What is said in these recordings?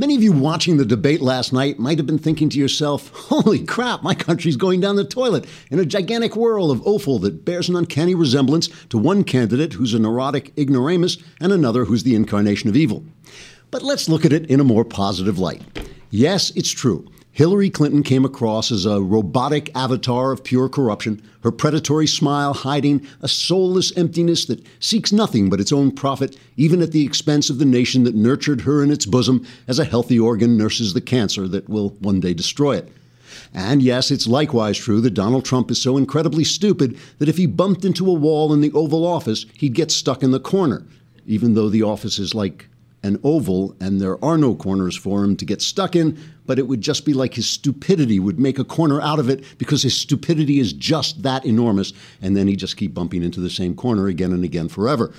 Many of you watching the debate last night might have been thinking to yourself, holy crap, my country's going down the toilet in a gigantic whirl of offal that bears an uncanny resemblance to one candidate who's a neurotic ignoramus and another who's the incarnation of evil. But let's look at it in a more positive light. Yes, it's true. Hillary Clinton came across as a robotic avatar of pure corruption, her predatory smile hiding a soulless emptiness that seeks nothing but its own profit, even at the expense of the nation that nurtured her in its bosom as a healthy organ nurses the cancer that will one day destroy it. And yes, it's likewise true that Donald Trump is so incredibly stupid that if he bumped into a wall in the Oval Office, he'd get stuck in the corner, even though the office is like an oval and there are no corners for him to get stuck in, but it would just be like his stupidity would make a corner out of it because his stupidity is just that enormous. And then he just keep bumping into the same corner again and again forever.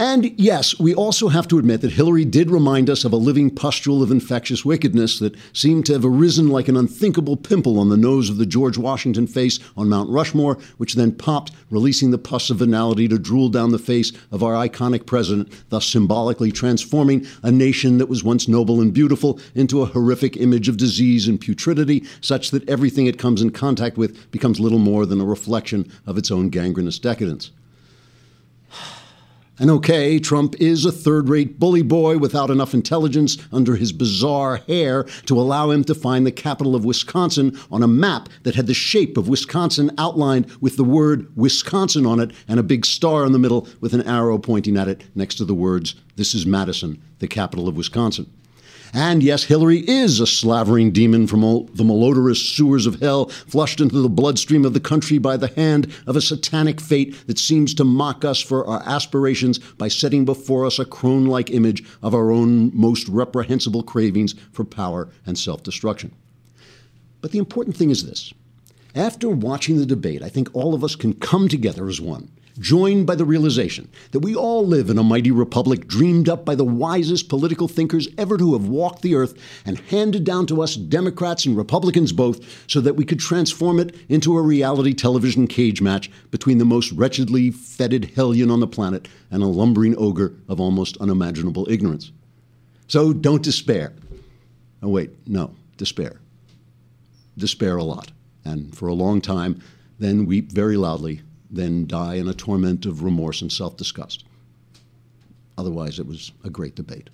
And yes, we also have to admit that Hillary did remind us of a living pustule of infectious wickedness that seemed to have arisen like an unthinkable pimple on the nose of the George Washington face on Mount Rushmore, which then popped, releasing the pus of venality to drool down the face of our iconic president, thus symbolically transforming a nation that was once noble and beautiful into a horrific image of disease and putridity, such that everything it comes in contact with becomes little more than a reflection of its own gangrenous decadence. And okay, Trump is a third rate bully boy without enough intelligence under his bizarre hair to allow him to find the capital of Wisconsin on a map that had the shape of Wisconsin outlined with the word Wisconsin on it and a big star in the middle with an arrow pointing at it next to the words, This is Madison, the capital of Wisconsin. And yes, Hillary is a slavering demon from the malodorous sewers of hell, flushed into the bloodstream of the country by the hand of a satanic fate that seems to mock us for our aspirations by setting before us a crone like image of our own most reprehensible cravings for power and self destruction. But the important thing is this. After watching the debate, I think all of us can come together as one joined by the realization that we all live in a mighty republic dreamed up by the wisest political thinkers ever to have walked the earth and handed down to us Democrats and Republicans both so that we could transform it into a reality television cage match between the most wretchedly fetid hellion on the planet and a lumbering ogre of almost unimaginable ignorance. So don't despair. Oh, wait, no, despair. Despair a lot. And for a long time, then weep very loudly than die in a torment of remorse and self disgust. Otherwise, it was a great debate.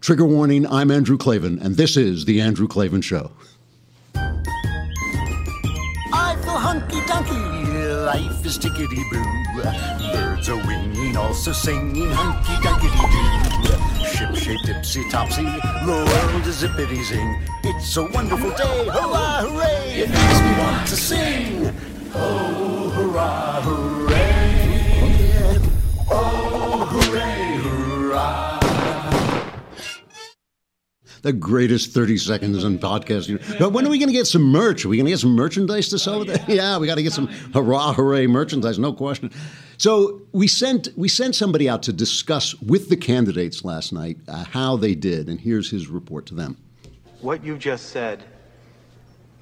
Trigger warning I'm Andrew Klavan, and this is The Andrew Klavan Show. I feel hunky dunky, life is tickety boo. Birds are winging, also singing hunky dunky doo. Ship shape tipsy topsy, the world is zippity zing. It's a wonderful day, hurrah, hooray! It makes me want to sing. Oh, hurrah, hooray! Oh, hooray, hurrah! The greatest 30 seconds in podcasting. But when are we going to get some merch? Are we going to get some merchandise to sell with it? Yeah, we got to get some hurrah, hooray merchandise, no question. So we sent we sent somebody out to discuss with the candidates last night uh, how they did, and here's his report to them. What you just said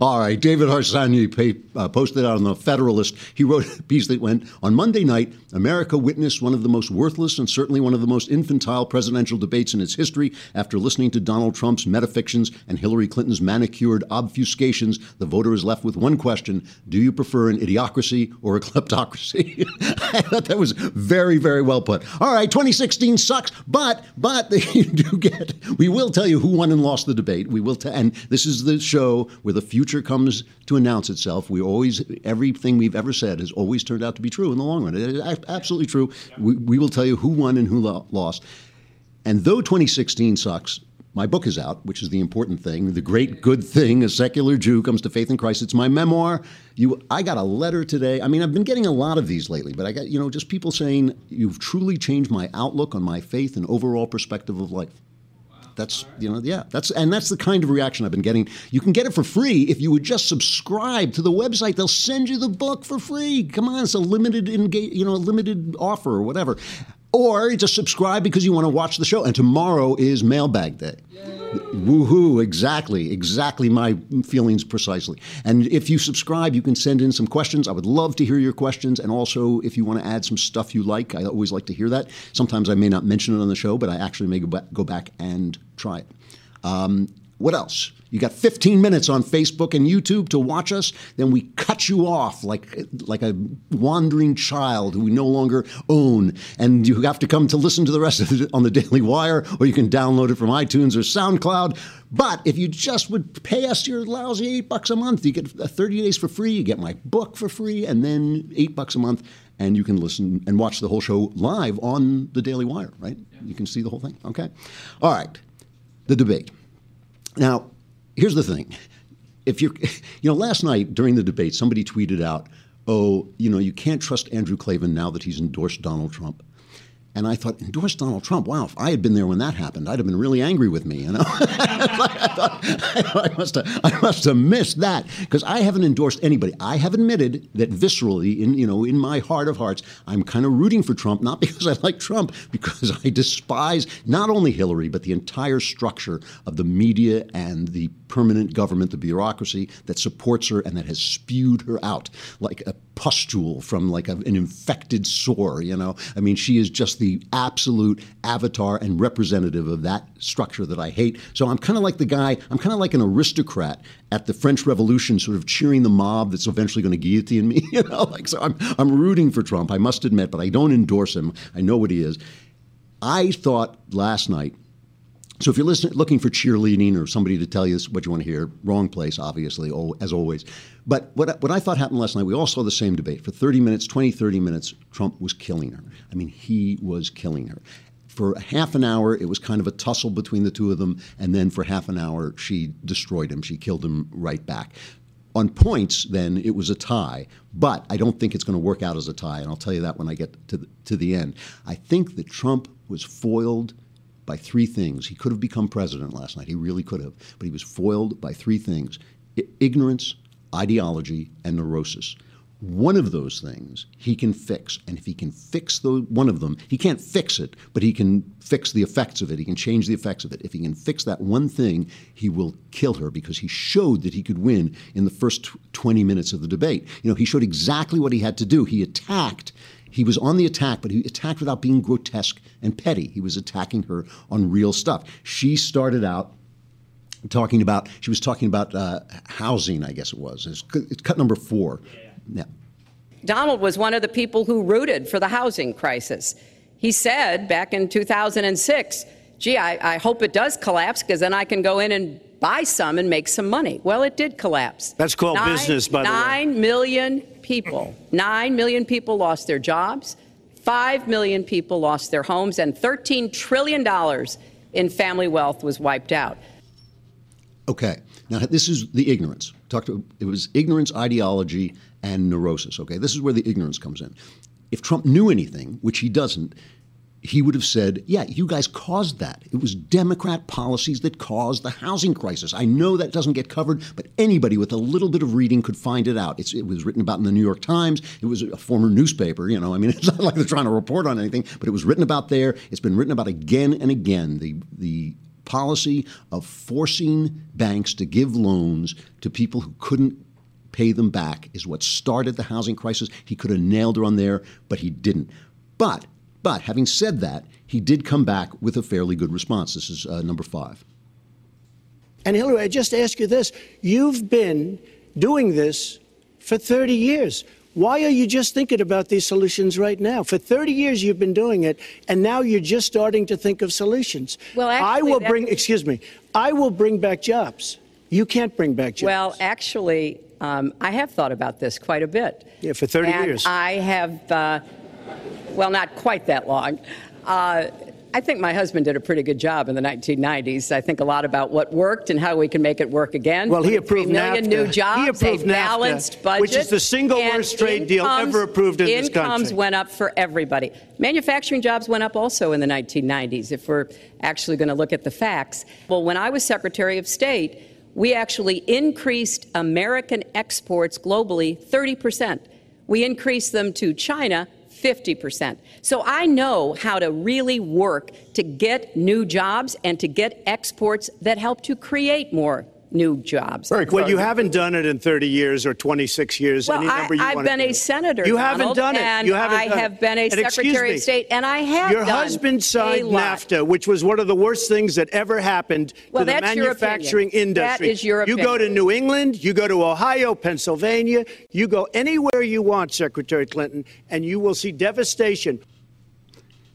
All right, David Harsanyi uh, posted out on the Federalist. He wrote a piece that went on Monday night. America witnessed one of the most worthless and certainly one of the most infantile presidential debates in its history. After listening to Donald Trump's metafictions and Hillary Clinton's manicured obfuscations, the voter is left with one question: Do you prefer an idiocracy or a kleptocracy? I thought that was very, very well put. All right, 2016 sucks, but but you do get. We will tell you who won and lost the debate. We will, tell, and this is the show where the future comes to announce itself. We always, everything we've ever said has always turned out to be true in the long run. It is absolutely true. We, we will tell you who won and who lo- lost. And though 2016 sucks, my book is out, which is the important thing. The great good thing, a secular Jew comes to faith in Christ. It's my memoir. You, I got a letter today. I mean, I've been getting a lot of these lately, but I got, you know, just people saying, you've truly changed my outlook on my faith and overall perspective of life. That's you know, yeah. That's and that's the kind of reaction I've been getting. You can get it for free if you would just subscribe to the website. They'll send you the book for free. Come on, it's a limited engage, you know, a limited offer or whatever. Or just subscribe because you want to watch the show. And tomorrow is mailbag day. Woohoo! Exactly, exactly my feelings precisely. And if you subscribe, you can send in some questions. I would love to hear your questions. And also, if you want to add some stuff you like, I always like to hear that. Sometimes I may not mention it on the show, but I actually may go back, go back and try it. Um, what else? You got 15 minutes on Facebook and YouTube to watch us. Then we cut you off like like a wandering child who we no longer own, and you have to come to listen to the rest of it on the Daily Wire, or you can download it from iTunes or SoundCloud. But if you just would pay us your lousy eight bucks a month, you get uh, 30 days for free. You get my book for free, and then eight bucks a month, and you can listen and watch the whole show live on the Daily Wire. Right? You can see the whole thing. Okay. All right. The debate. Now, here's the thing. If you're, you know, last night during the debate, somebody tweeted out, oh, you know, you can't trust Andrew Klavan now that he's endorsed Donald Trump. And I thought, endorse Donald Trump. Wow, if I had been there when that happened, I'd have been really angry with me. You know, I, thought, I, must have, I must have missed that because I haven't endorsed anybody. I have admitted that viscerally, in you know, in my heart of hearts, I'm kind of rooting for Trump, not because I like Trump, because I despise not only Hillary but the entire structure of the media and the permanent government, the bureaucracy that supports her and that has spewed her out like a pustule from like a, an infected sore. You know, I mean, she is just the absolute avatar and representative of that structure that I hate. So I'm kind of like the guy. I'm kind of like an aristocrat at the French Revolution, sort of cheering the mob that's eventually going to guillotine me. You know, like so I'm I'm rooting for Trump. I must admit, but I don't endorse him. I know what he is. I thought last night so if you're looking for cheerleading or somebody to tell you what you want to hear, wrong place, obviously, as always. But what, what I thought happened last night, we all saw the same debate. For 30 minutes, 20, 30 minutes, Trump was killing her. I mean, he was killing her. For half an hour, it was kind of a tussle between the two of them. And then for half an hour, she destroyed him. She killed him right back. On points, then, it was a tie. But I don't think it's going to work out as a tie. And I'll tell you that when I get to the, to the end. I think that Trump was foiled – by three things. He could have become president last night. He really could have. But he was foiled by three things ignorance, ideology, and neurosis. One of those things he can fix. And if he can fix the, one of them, he can't fix it, but he can fix the effects of it. He can change the effects of it. If he can fix that one thing, he will kill her because he showed that he could win in the first 20 minutes of the debate. You know, he showed exactly what he had to do. He attacked he was on the attack, but he attacked without being grotesque and petty. He was attacking her on real stuff. She started out talking about, she was talking about uh, housing, I guess it was. It's, it's cut number four. Yeah. yeah. Donald was one of the people who rooted for the housing crisis. He said back in 2006, gee, I, I hope it does collapse because then I can go in and buy some and make some money. Well, it did collapse. That's called nine, business, by the way. Nine million people. Nine million people lost their jobs. Five million people lost their homes, and $13 trillion in family wealth was wiped out. Okay. Now, this is the ignorance. Talked to, it was ignorance, ideology, and neurosis. Okay. This is where the ignorance comes in. If Trump knew anything, which he doesn't, he would have said, Yeah, you guys caused that. It was Democrat policies that caused the housing crisis. I know that doesn't get covered, but anybody with a little bit of reading could find it out. It's, it was written about in the New York Times. It was a former newspaper. You know, I mean, it's not like they're trying to report on anything, but it was written about there. It's been written about again and again. The, the policy of forcing banks to give loans to people who couldn't pay them back is what started the housing crisis. He could have nailed her on there, but he didn't. But but having said that, he did come back with a fairly good response. This is uh, number five. And Hillary, I just ask you this. You've been doing this for 30 years. Why are you just thinking about these solutions right now? For 30 years you've been doing it, and now you're just starting to think of solutions. Well, actually, I will bring, excuse me, I will bring back jobs. You can't bring back jobs. Well, actually, um, I have thought about this quite a bit. Yeah, for 30 and years. I have. Uh, well, not quite that long. Uh, I think my husband did a pretty good job in the 1990s. I think a lot about what worked and how we can make it work again. Well, he approved million NAFTA. new jobs, He approved a balanced NAFTA, budget, which is the single worst trade deal ever approved in this country. Incomes went up for everybody. Manufacturing jobs went up also in the 1990s, if we're actually going to look at the facts. Well, when I was Secretary of State, we actually increased American exports globally 30 percent. We increased them to China 50%. So I know how to really work to get new jobs and to get exports that help to create more new jobs. Well, you haven't done it in 30 years or 26 years. Well, any I, number you I've been do. a senator. You haven't done it. And you haven't I done have it. been a And Secretary of State, and I have Your done husband a signed lot. NAFTA, which was one of the worst things that ever happened Well, to the that's your manufacturing opinion. That industry. is your You go to. New England, you go to Ohio, Pennsylvania, you go anywhere you want, Secretary Clinton, and you will see devastation.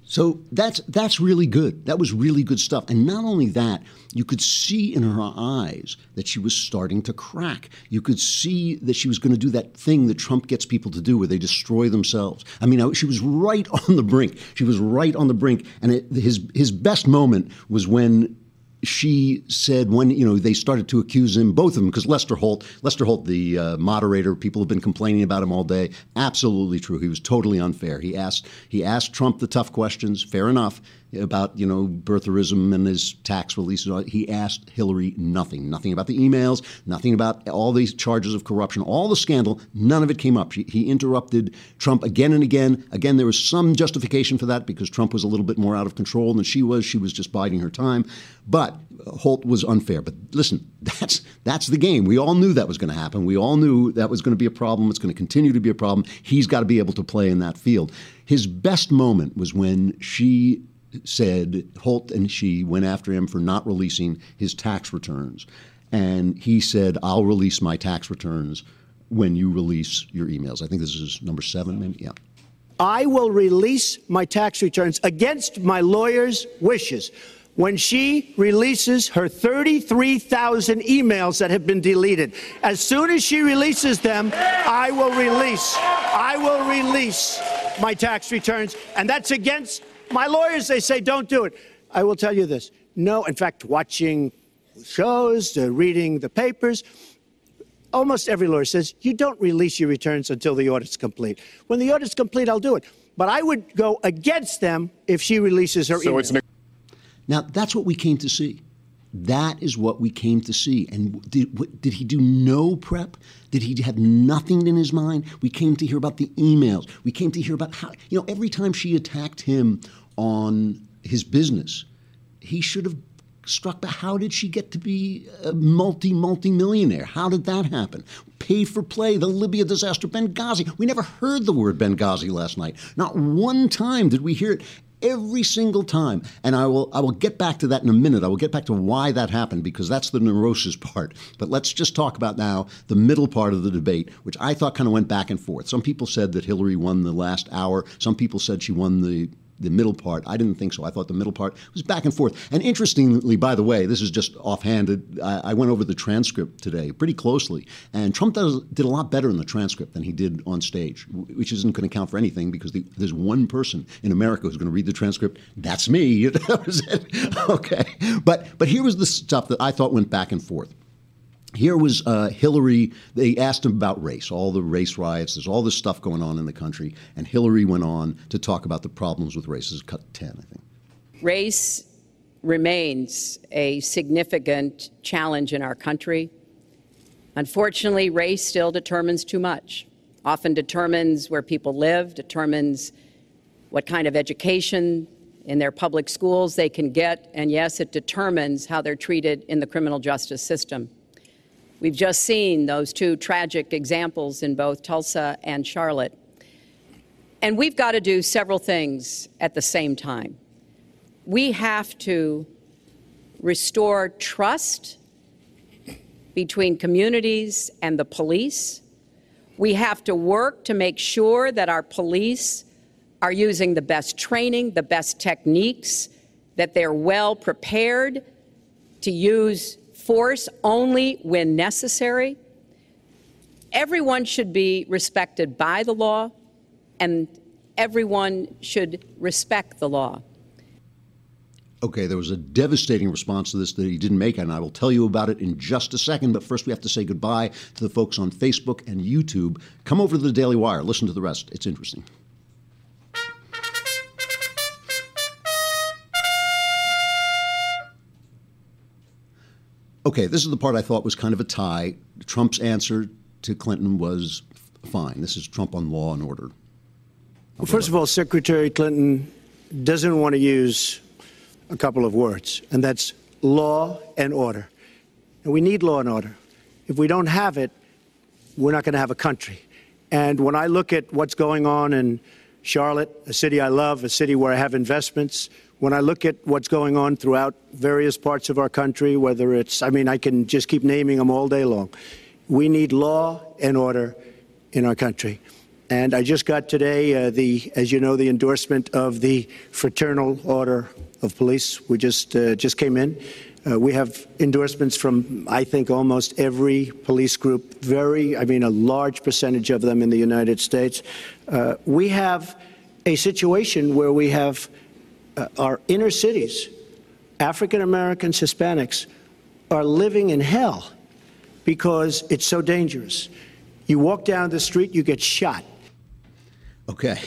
So that's that's really good. That was really good stuff. And not only that, you could see in her eyes that she was starting to crack. You could see that she was going to do that thing that Trump gets people to do, where they destroy themselves. I mean, she was right on the brink. She was right on the brink. And it, his his best moment was when she said when you know they started to accuse him both of them because Lester Holt Lester Holt the uh, moderator people have been complaining about him all day absolutely true he was totally unfair he asked he asked Trump the tough questions fair enough about you know birtherism and his tax releases he asked Hillary nothing nothing about the emails nothing about all these charges of corruption all the scandal none of it came up she, he interrupted Trump again and again again there was some justification for that because Trump was a little bit more out of control than she was she was just biding her time but Holt was unfair. But listen, that's that's the game. We all knew that was going to happen. We all knew that was going to be a problem. It's going to continue to be a problem. He's got to be able to play in that field. His best moment was when she said Holt and she went after him for not releasing his tax returns, and he said, "I'll release my tax returns." When you release your emails, I think this is number seven, maybe. Yeah. I will release my tax returns against my lawyer's wishes when she releases her 33,000 emails that have been deleted. As soon as she releases them, I will release. I will release my tax returns, and that's against my lawyers. They say don't do it. I will tell you this. No, in fact, watching shows, uh, reading the papers, almost every lawyer says you don't release your returns until the audit's complete. When the audit's complete, I'll do it. But I would go against them if she releases her So email. it's an Now that's what we came to see. That is what we came to see. And did, what, did he do no prep? Did he have nothing in his mind? We came to hear about the emails. We came to hear about how, you know, every time she attacked him on his business, he should have struck back. How did she get to be a multi, multi millionaire? How did that happen? Pay for play, the Libya disaster, Benghazi. We never heard the word Benghazi last night. Not one time did we hear it every single time. And I will I will get back to that in a minute. I will get back to why that happened because that's the neurosis part. But let's just talk about now the middle part of the debate, which I thought kind of went back and forth. Some people said that Hillary won the last hour. Some people said she won the the middle part. I didn't think so. I thought the middle part was back and forth. And interestingly, by the way, this is just offhanded. I, I went over the transcript today pretty closely, and Trump does, did a lot better in the transcript than he did on stage, which isn't going to count for anything because the, there's one person in America who's going to read the transcript. That's me. That was it. okay, but but here was the stuff that I thought went back and forth. Here was uh, Hillary. They asked him about race, all the race riots. There's all this stuff going on in the country, and Hillary went on to talk about the problems with race. This is cut ten, I think. Race remains a significant challenge in our country. Unfortunately, race still determines too much, often determines where people live, determines what kind of education in their public schools they can get, and yes, it determines how they're treated in the criminal justice system. We've just seen those two tragic examples in both Tulsa and Charlotte. And we've got to do several things at the same time. We have to restore trust between communities and the police. We have to work to make sure that our police are using the best training, the best techniques, that they're well prepared to use force only when necessary. Everyone should be respected by the law, and everyone should respect the law. Okay, there was a devastating response to this that he didn't make, and I will tell you about it in just a second. But first, we have to say goodbye to the folks on Facebook and YouTube. Come over to the Daily Wire, listen to the rest. It's interesting. Okay, this is the part I thought was kind of a tie. Trump's answer to Clinton was fine. This is Trump on law and order. Well, first of all, Secretary Clinton doesn't want to use a couple of words, and that's law and order. And we need law and order. If we don't have it, we're not going to have a country. And when I look at what's going on in Charlotte, a city I love, a city where I have investments, when I look at what's going on throughout various parts of our country, whether it's, I mean, I can just keep naming them all day long. We need law and order in our country. And I just got today uh, the, as you know, the endorsement of the Fraternal Order of Police. We just uh, just came in. Uh, we have endorsements from, I think, almost every police group. Very, I mean, a large percentage of them in the United States. Uh, we have a situation where we have uh, our inner cities, African Americans, Hispanics, are living in hell because it's so dangerous. You walk down the street, you get shot. Okay.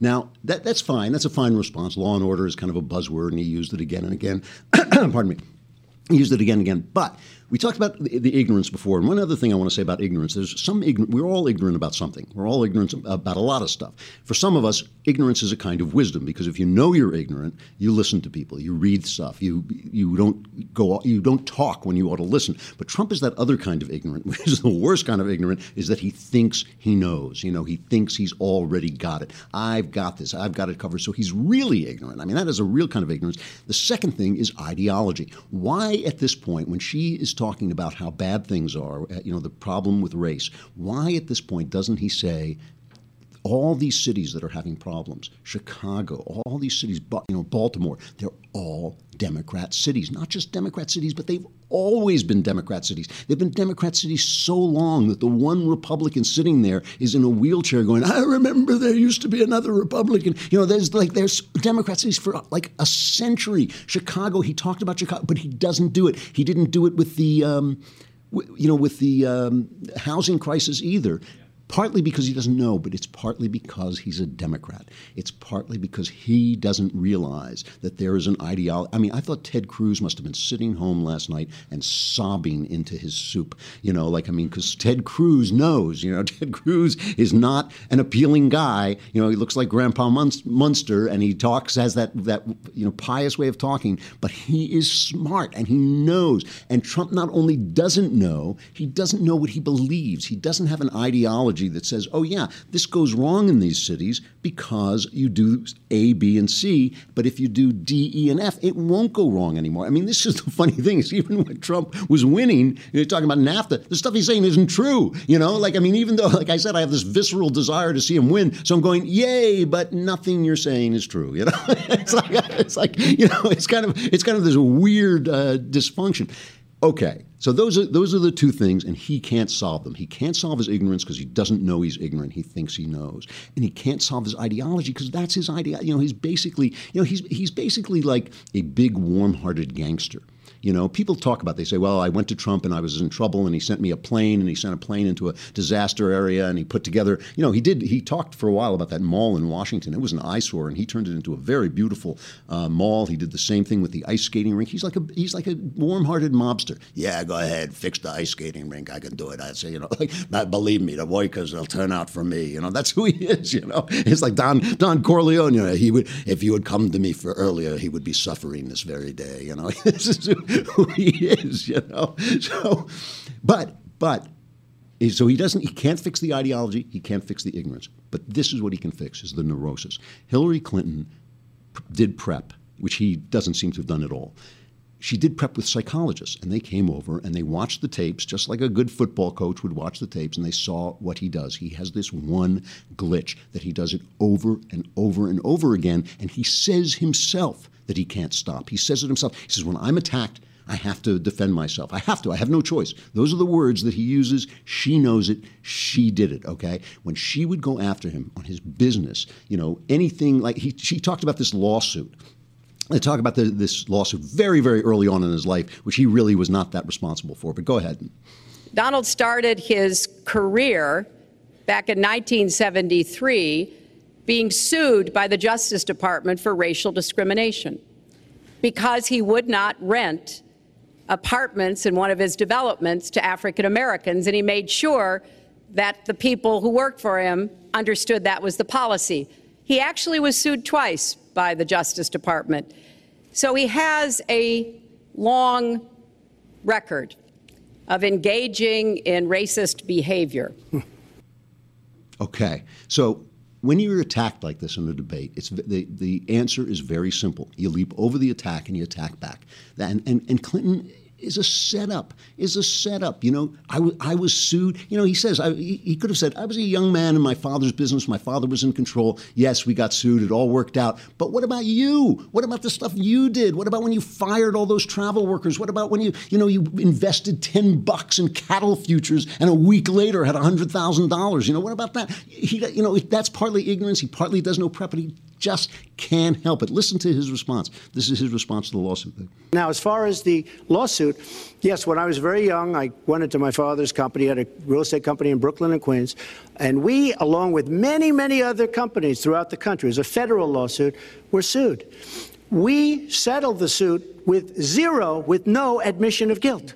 Now, that, that's fine. That's a fine response. Law and order is kind of a buzzword, and he used it again and again. Pardon me. He used it again and again. But we talked about the, the, ignorance before, and one other thing I want to say about ignorance: there's some ignorant. We're all ignorant about something. We're all ignorant about a lot of stuff. For some of us, ignorance is a kind of wisdom because if you know you're ignorant, you listen to people, you read stuff, you you don't go, you don't talk when you ought to listen. But Trump is that other kind of ignorant, which is the worst kind of ignorant, is that he thinks he knows. You know, he thinks he's already got it. I've got this. I've got it covered. So he's really ignorant. I mean, that is a real kind of ignorance. The second thing is ideology. Why at this point, when she is talking about how bad things are, uh, you know, the problem with race, why at this point doesn't he say, all these cities that are having problems, Chicago, all these cities, you know, Baltimore, they're all Democrat cities. Not just Democrat cities, but they've always been Democrat cities. They've been Democrat cities so long that the one Republican sitting there is in a wheelchair going, I remember there used to be another Republican. You know, there's like, there's Democrat cities for like a century. Chicago, he talked about Chicago, but he doesn't do it. He didn't do it with the, um, you know, with the um, housing crisis either partly because he doesn't know, but it's partly because he's a Democrat. It's partly because he doesn't realize that there is an ideology. I mean, I thought Ted Cruz must have been sitting home last night and sobbing into his soup. You know, like, I mean, because Ted Cruz knows, you know, Ted Cruz is not an appealing guy. You know, he looks like Grandpa Munster and he talks, has that, that, you know, pious way of talking, but he is smart and he knows. And Trump not only doesn't know, he doesn't know what he believes. He doesn't have an ideology that says, oh, yeah, this goes wrong in these cities because you do A, B, and C, but if you do D, E, and F, it won't go wrong anymore. I mean, this is the funny thing is even when Trump was winning, you're talking about NAFTA, the stuff he's saying isn't true. You know, like, I mean, even though, like I said, I have this visceral desire to see him win, so I'm going, yay, but nothing you're saying is true. You know, it's like, it's like, you know, it's kind of, it's kind of this weird uh, dysfunction. Okay, so those are those are the two things, and he can't solve them. He can't solve his ignorance because he doesn't know he's ignorant. He thinks he knows, and he can't solve his ideology because that's his idea. You know, he's basically you know he's he's basically like a big warm-hearted gangster. You know, people talk about. They say, "Well, I went to Trump and I was in trouble, and he sent me a plane, and he sent a plane into a disaster area, and he put together." You know, he did. He talked for a while about that mall in Washington. It was an eyesore, and he turned it into a very beautiful uh, mall. He did the same thing with the ice skating rink. He's like a he's like a warm-hearted mobster. Yeah, go ahead, fix the ice skating rink. I can do it. I say, you know, like, believe me, the workers will turn out for me. You know, that's who he is. You know, it's like Don Don Corleone. You know, he would if you had come to me for earlier, he would be suffering this very day. You know, this is he is, you know. So, but but eh, so he doesn't he can't fix the ideology, he can't fix the ignorance. But this is what he can fix: is the neurosis. Hillary Clinton did prep, which he doesn't seem to have done at all. She did prep with psychologists, and they came over and they watched the tapes, just like a good football coach would watch the tapes, and they saw what he does. He has this one glitch that he does it over and over and over again, and he says himself that he can't stop. He says it himself. He says, When I'm attacked, I have to defend myself. I have to. I have no choice. Those are the words that he uses. She knows it. She did it, okay? When she would go after him on his business, you know, anything like he, she talked about this lawsuit They talk about the, this lawsuit very, very early on in his life, which he really was not that responsible for. But go ahead. Donald started his career back in 1973 being sued by the Justice Department for racial discrimination because he would not rent apartments in one of his developments to African Americans, and he made sure that the people who worked for him understood that was the policy. He actually was sued twice by the Justice Department. So he has a long record of engaging in racist behavior. Hmm. Okay. So when you're attacked like this in a debate, it's the, the answer is very simple. You leap over the attack and you attack back. And, and, and Clinton is a setup. Is a setup. You know, I, w- I was sued. You know, he says I, he, could have said I was a young man in my father's business. My father was in control. Yes, we got sued. It all worked out. But what about you? What about the stuff you did? What about when you fired all those travel workers? What about when you you know you invested ten bucks in cattle futures and a week later had hundred thousand dollars? You know, what about that? He you know that's partly ignorance. He partly does no prep, but he just can't help it. Listen to his response. This is his response to the lawsuit. Now, as far as the lawsuit, yes, when I was very young, I went into my father's company, had a real estate company in Brooklyn and Queens, and we, along with many, many other companies throughout the country, as a federal lawsuit, were sued. We settled the suit with zero, with no admission of guilt.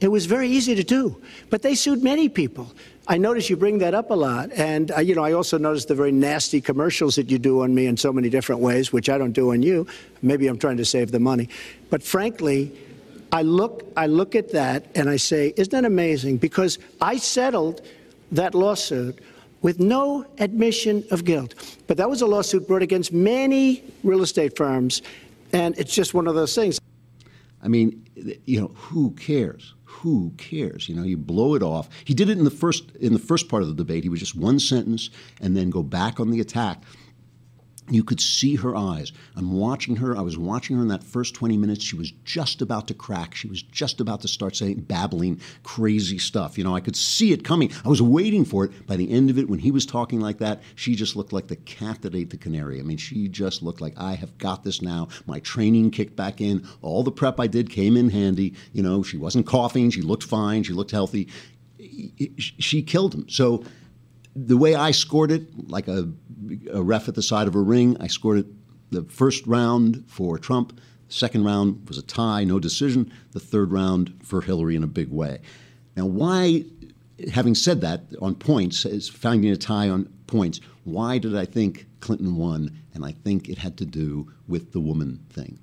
It was very easy to do, but they sued many people. I notice you bring that up a lot, and uh, you know I also notice the very nasty commercials that you do on me in so many different ways, which I don't do on you. Maybe I'm trying to save the money, but frankly, I look I look at that and I say, isn't that amazing? Because I settled that lawsuit with no admission of guilt, but that was a lawsuit brought against many real estate firms, and it's just one of those things. I mean, you know, who cares? Who cares? You know, you blow it off. He did it in the first in the first part of the debate. He was just one sentence and then go back on the attack. You could see her eyes. I'm watching her. I was watching her in that first 20 minutes. She was just about to crack. She was just about to start saying, babbling crazy stuff. You know, I could see it coming. I was waiting for it. By the end of it, when he was talking like that, she just looked like the cat that ate the canary. I mean, she just looked like, I have got this now. My training kicked back in. All the prep I did came in handy. You know, she wasn't coughing. She looked fine. She looked healthy. She killed him. So, the way I scored it, like a, a, ref at the side of a ring, I scored it the first round for Trump. Second round was a tie, no decision. The third round for Hillary in a big way. Now, why, having said that on points, is finding a tie on points, why did I think Clinton won? And I think it had to do with the woman thing.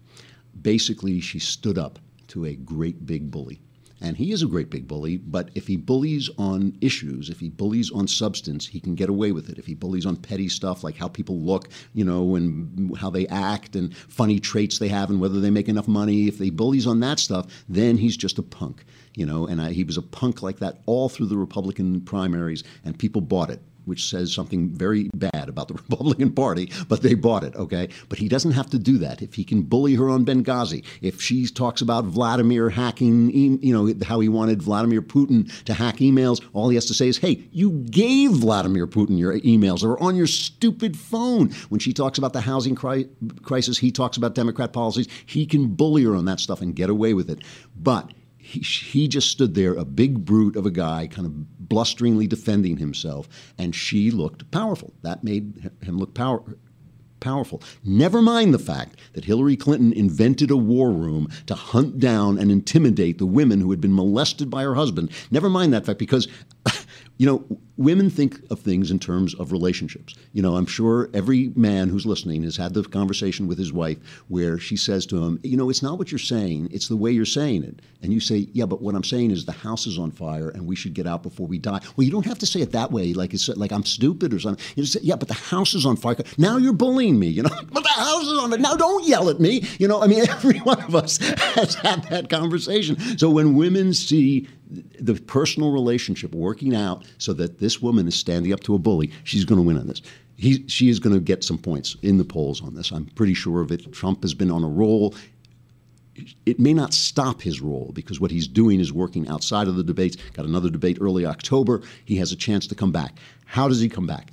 Basically, she stood up to a great big bully. And he is a great big bully, but if he bullies on issues, if he bullies on substance, he can get away with it. If he bullies on petty stuff like how people look, you know, and how they act and funny traits they have and whether they make enough money, if he bullies on that stuff, then he's just a punk, you know. And I, he was a punk like that all through the Republican primaries, and people bought it which says something very bad about the Republican Party, but they bought it, okay? But he doesn't have to do that. If he can bully her on Benghazi, if she talks about Vladimir hacking, you know, how he wanted Vladimir Putin to hack emails, all he has to say is, hey, you gave Vladimir Putin your emails. Were on your stupid phone. When she talks about the housing cri- crisis, he talks about Democrat policies. He can bully her on that stuff and get away with it. But he, he just stood there, a big brute of a guy, kind of blusteringly defending himself, and she looked powerful. That made him look power, powerful. Never mind the fact that Hillary Clinton invented a war room to hunt down and intimidate the women who had been molested by her husband. Never mind that fact because you know, women think of things in terms of relationships. You know, I'm sure every man who's listening has had the conversation with his wife where she says to him, you know, it's not what you're saying, it's the way you're saying it. And you say, yeah, but what I'm saying is the house is on fire and we should get out before we die. Well, you don't have to say it that way, like it's like I'm stupid or something. You just say, yeah, but the house is on fire. Now you're bullying me, you know, but the house is on fire. Now don't yell at me. You know, I mean, every one of us has had that conversation. So when women see the personal relationship working out so that this woman is standing up to a bully, she's going to win on this. He, she is going to get some points in the polls on this. I'm pretty sure of it. Trump has been on a roll. It may not stop his roll because what he's doing is working outside of the debates. Got another debate early October. He has a chance to come back. How does he come back?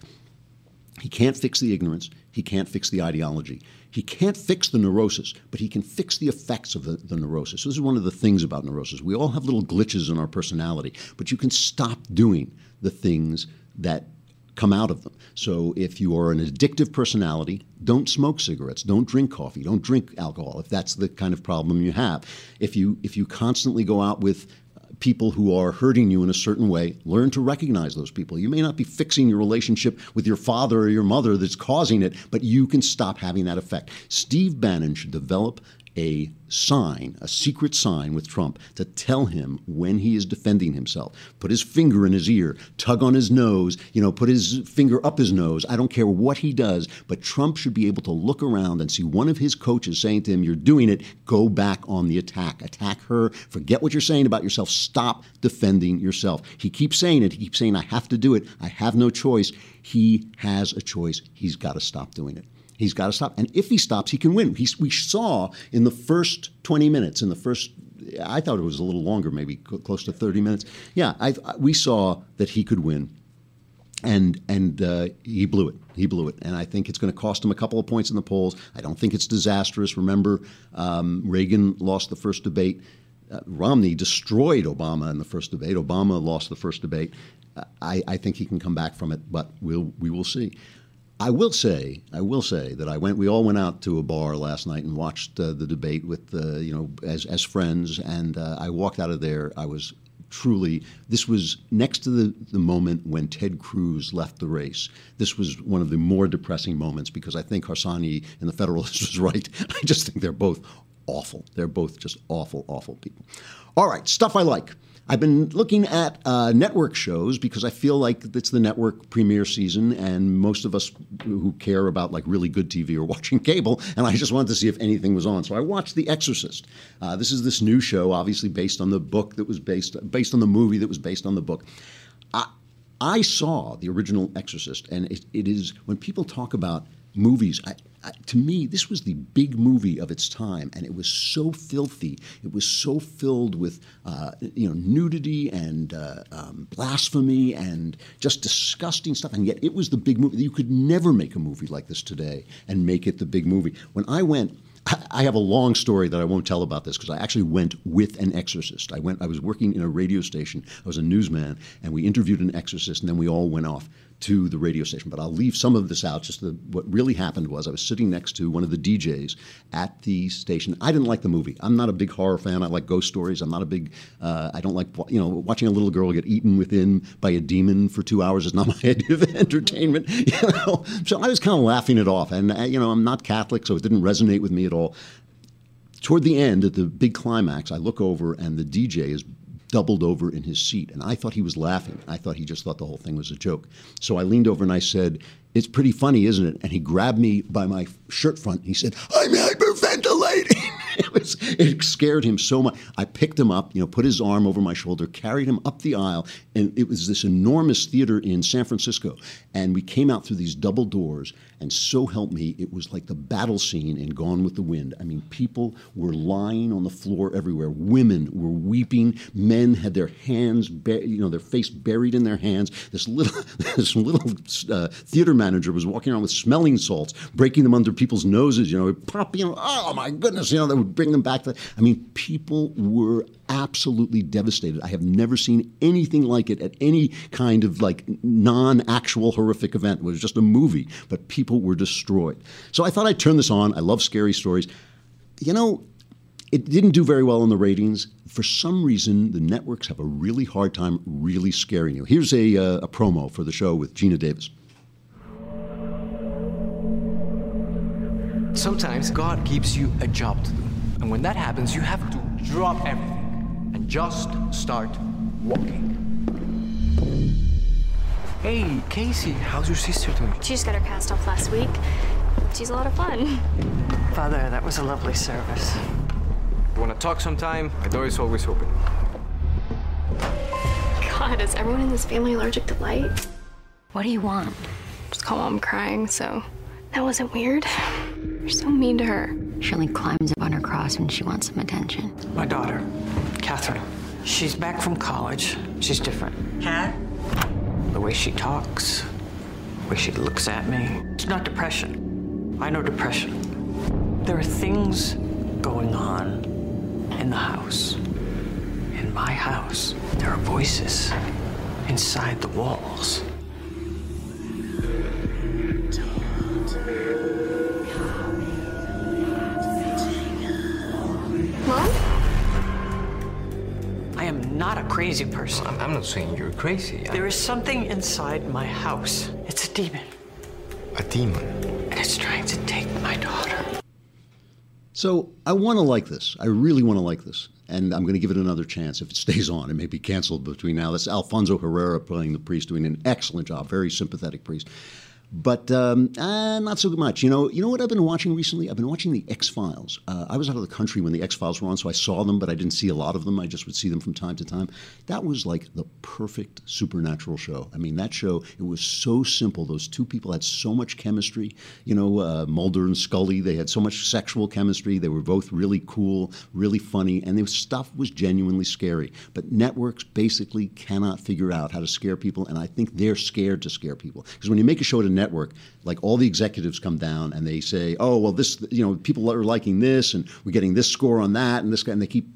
He can't fix the ignorance. He can't fix the ideology. He can't fix the neurosis, but he can fix the effects of the, the, neurosis. So this is one of the things about neurosis. We all have little glitches in our personality, but you can stop doing the things that come out of them. So if you are an addictive personality, don't smoke cigarettes, don't drink coffee, don't drink alcohol if that's the kind of problem you have. If you if you constantly go out with people who are hurting you in a certain way, learn to recognize those people. You may not be fixing your relationship with your father or your mother that's causing it, but you can stop having that effect. Steve Bannon should develop a sign, a secret sign with Trump to tell him when he is defending himself. Put his finger in his ear, tug on his nose, you know, put his finger up his nose. I don't care what he does, but Trump should be able to look around and see one of his coaches saying to him, You're doing it, go back on the attack. Attack her. Forget what you're saying about yourself. Stop defending yourself. He keeps saying it. He keeps saying, I have to do it. I have no choice. He has a choice. He's got to stop doing it. He's got to stop. And if he stops, he can win. we saw in the first 20 minutes, in the first, I thought it was a little longer, maybe close to 30 minutes. Yeah, I, we saw that he could win. And and uh, he blew it. He blew it. And I think it's going to cost him a couple of points in the polls. I don't think it's disastrous. Remember, um, Reagan lost the first debate. Uh, Romney destroyed Obama in the first debate. Obama lost the first debate. Uh, I, I, think he can come back from it, but we'll, we will see. I will say, I will say that I went. We all went out to a bar last night and watched uh, the debate with, uh, you know, as as friends. And uh, I walked out of there. I was truly. This was next to the the moment when Ted Cruz left the race. This was one of the more depressing moments because I think Harsanyi and the Federalist was right. I just think they're both awful. They're both just awful, awful people. All right, stuff I like. I've been looking at uh, network shows because I feel like it's the network premiere season, and most of us who care about like really good TV are watching cable. And I just wanted to see if anything was on, so I watched The Exorcist. Uh, this is this new show, obviously based on the book that was based based on the movie that was based on the book. I, I saw the original Exorcist, and it, it is when people talk about movies. I, to me, this was the big movie of its time, and it was so filthy. It was so filled with, uh, you know, nudity and uh, um, blasphemy and just disgusting stuff. And yet, it was the big movie. You could never make a movie like this today and make it the big movie. When I went I have a long story that I won't tell about this because I actually went with an exorcist. I went. I was working in a radio station. I was a newsman, and we interviewed an exorcist, and then we all went off to the radio station. But I'll leave some of this out. Just the, what really happened was I was sitting next to one of the DJs at the station. I didn't like the movie. I'm not a big horror fan. I like ghost stories. I'm not a big. Uh, I don't like you know watching a little girl get eaten within by a demon for two hours is not my idea of entertainment. You know, so I was kind of laughing it off. And uh, you know, I'm not Catholic, so it didn't resonate with me at all. Toward the end, at the big climax, I look over and the DJ is doubled over in his seat. And I thought he was laughing. I thought he just thought the whole thing was a joke. So I leaned over and I said, It's pretty funny, isn't it? And he grabbed me by my shirt front. And he said, I'm hyperventilating. it, was, it scared him so much. I picked him up, you know, put his arm over my shoulder, carried him up the aisle, and it was this enormous theater in San Francisco. And we came out through these double doors, and so help me, it was like the battle scene in Gone with the Wind. I mean, people were lying on the floor everywhere. Women were weeping. Men had their hands, you know, their face buried in their hands. This little, this little uh, theater manager was walking around with smelling salts, breaking them under people's noses. You know, pop, you know, oh my goodness, you know, they would bring them back. I mean, people were absolutely devastated. I have never seen anything like it at any kind of like non-actual horrific event. It was just a movie, but people were destroyed. So I thought I'd turn this on. I love scary stories. You know, it didn't do very well in the ratings. For some reason, the networks have a really hard time really scaring you. Here's a, uh, a promo for the show with Geena Davis. Sometimes God gives you a job to do. And when that happens, you have to drop everything and just start walking. Hey, Casey, how's your sister doing? She just got her cast off last week. She's a lot of fun. Father, that was a lovely service. You want to talk sometime? My door is always open. God, is everyone in this family allergic to light? What do you want? Just call mom crying, so that wasn't weird. You're so mean to her. She only climbs up on her cross when she wants some attention. My daughter, Catherine. She's back from college. She's different. Cat? The way she talks, the way she looks at me. It's not depression. I know depression. There are things going on in the house. In my house, there are voices inside the walls. Crazy person. I'm, I'm not saying you're crazy. I- There is something inside my house. It's a demon, a demon. and it's trying to take my daughter. So I want to like this. I really want to like this. And I'm going to give it another chance if it stays on. It may be canceled between now. That's Alfonso Herrera playing the priest, doing an excellent job. Very sympathetic priest. But um, uh, not so much. You know, you know what I've been watching recently? I've been watching the X Files. Uh, I was out of the country when the X Files were on, so I saw them, but I didn't see a lot of them. I just would see them from time to time. That was like the perfect supernatural show. I mean, that show it was so simple. Those two people had so much chemistry. You know, uh, Mulder and Scully. They had so much sexual chemistry. They were both really cool, really funny, and their stuff was genuinely scary. But networks basically cannot figure out how to scare people, and I think they're scared to scare people because when you make a show at a network, like all the executives come down and they say, "Oh, well, this, you know, people are liking this, and we're getting this score on that, and this guy," and they keep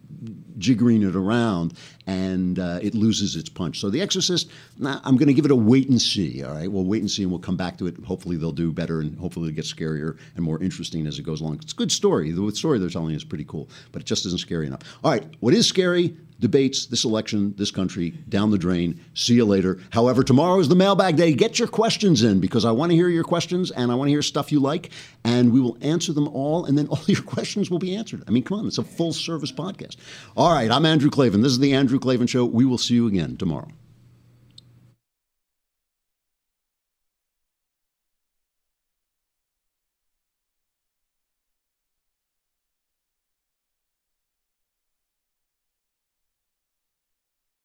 jiggering it around, and uh, it loses its punch. So, The Exorcist, nah, I'm going to give it a wait and see. All right, we'll wait and see, and we'll come back to it. Hopefully, they'll do better, and hopefully, it'll get scarier and more interesting as it goes along. It's a good story. The story they're telling is pretty cool, but it just isn't scary enough. All right, what is scary? Debates, this election, this country, down the drain. See you later. However, tomorrow is the mailbag day. Get your questions in because I want to hear your questions and I want to hear stuff you like, and we will answer them all, and then all your questions will be answered. I mean, come on, it's a full service podcast. All right, I'm Andrew Klavan. This is the Andrew Klavan Show. We will see you again tomorrow.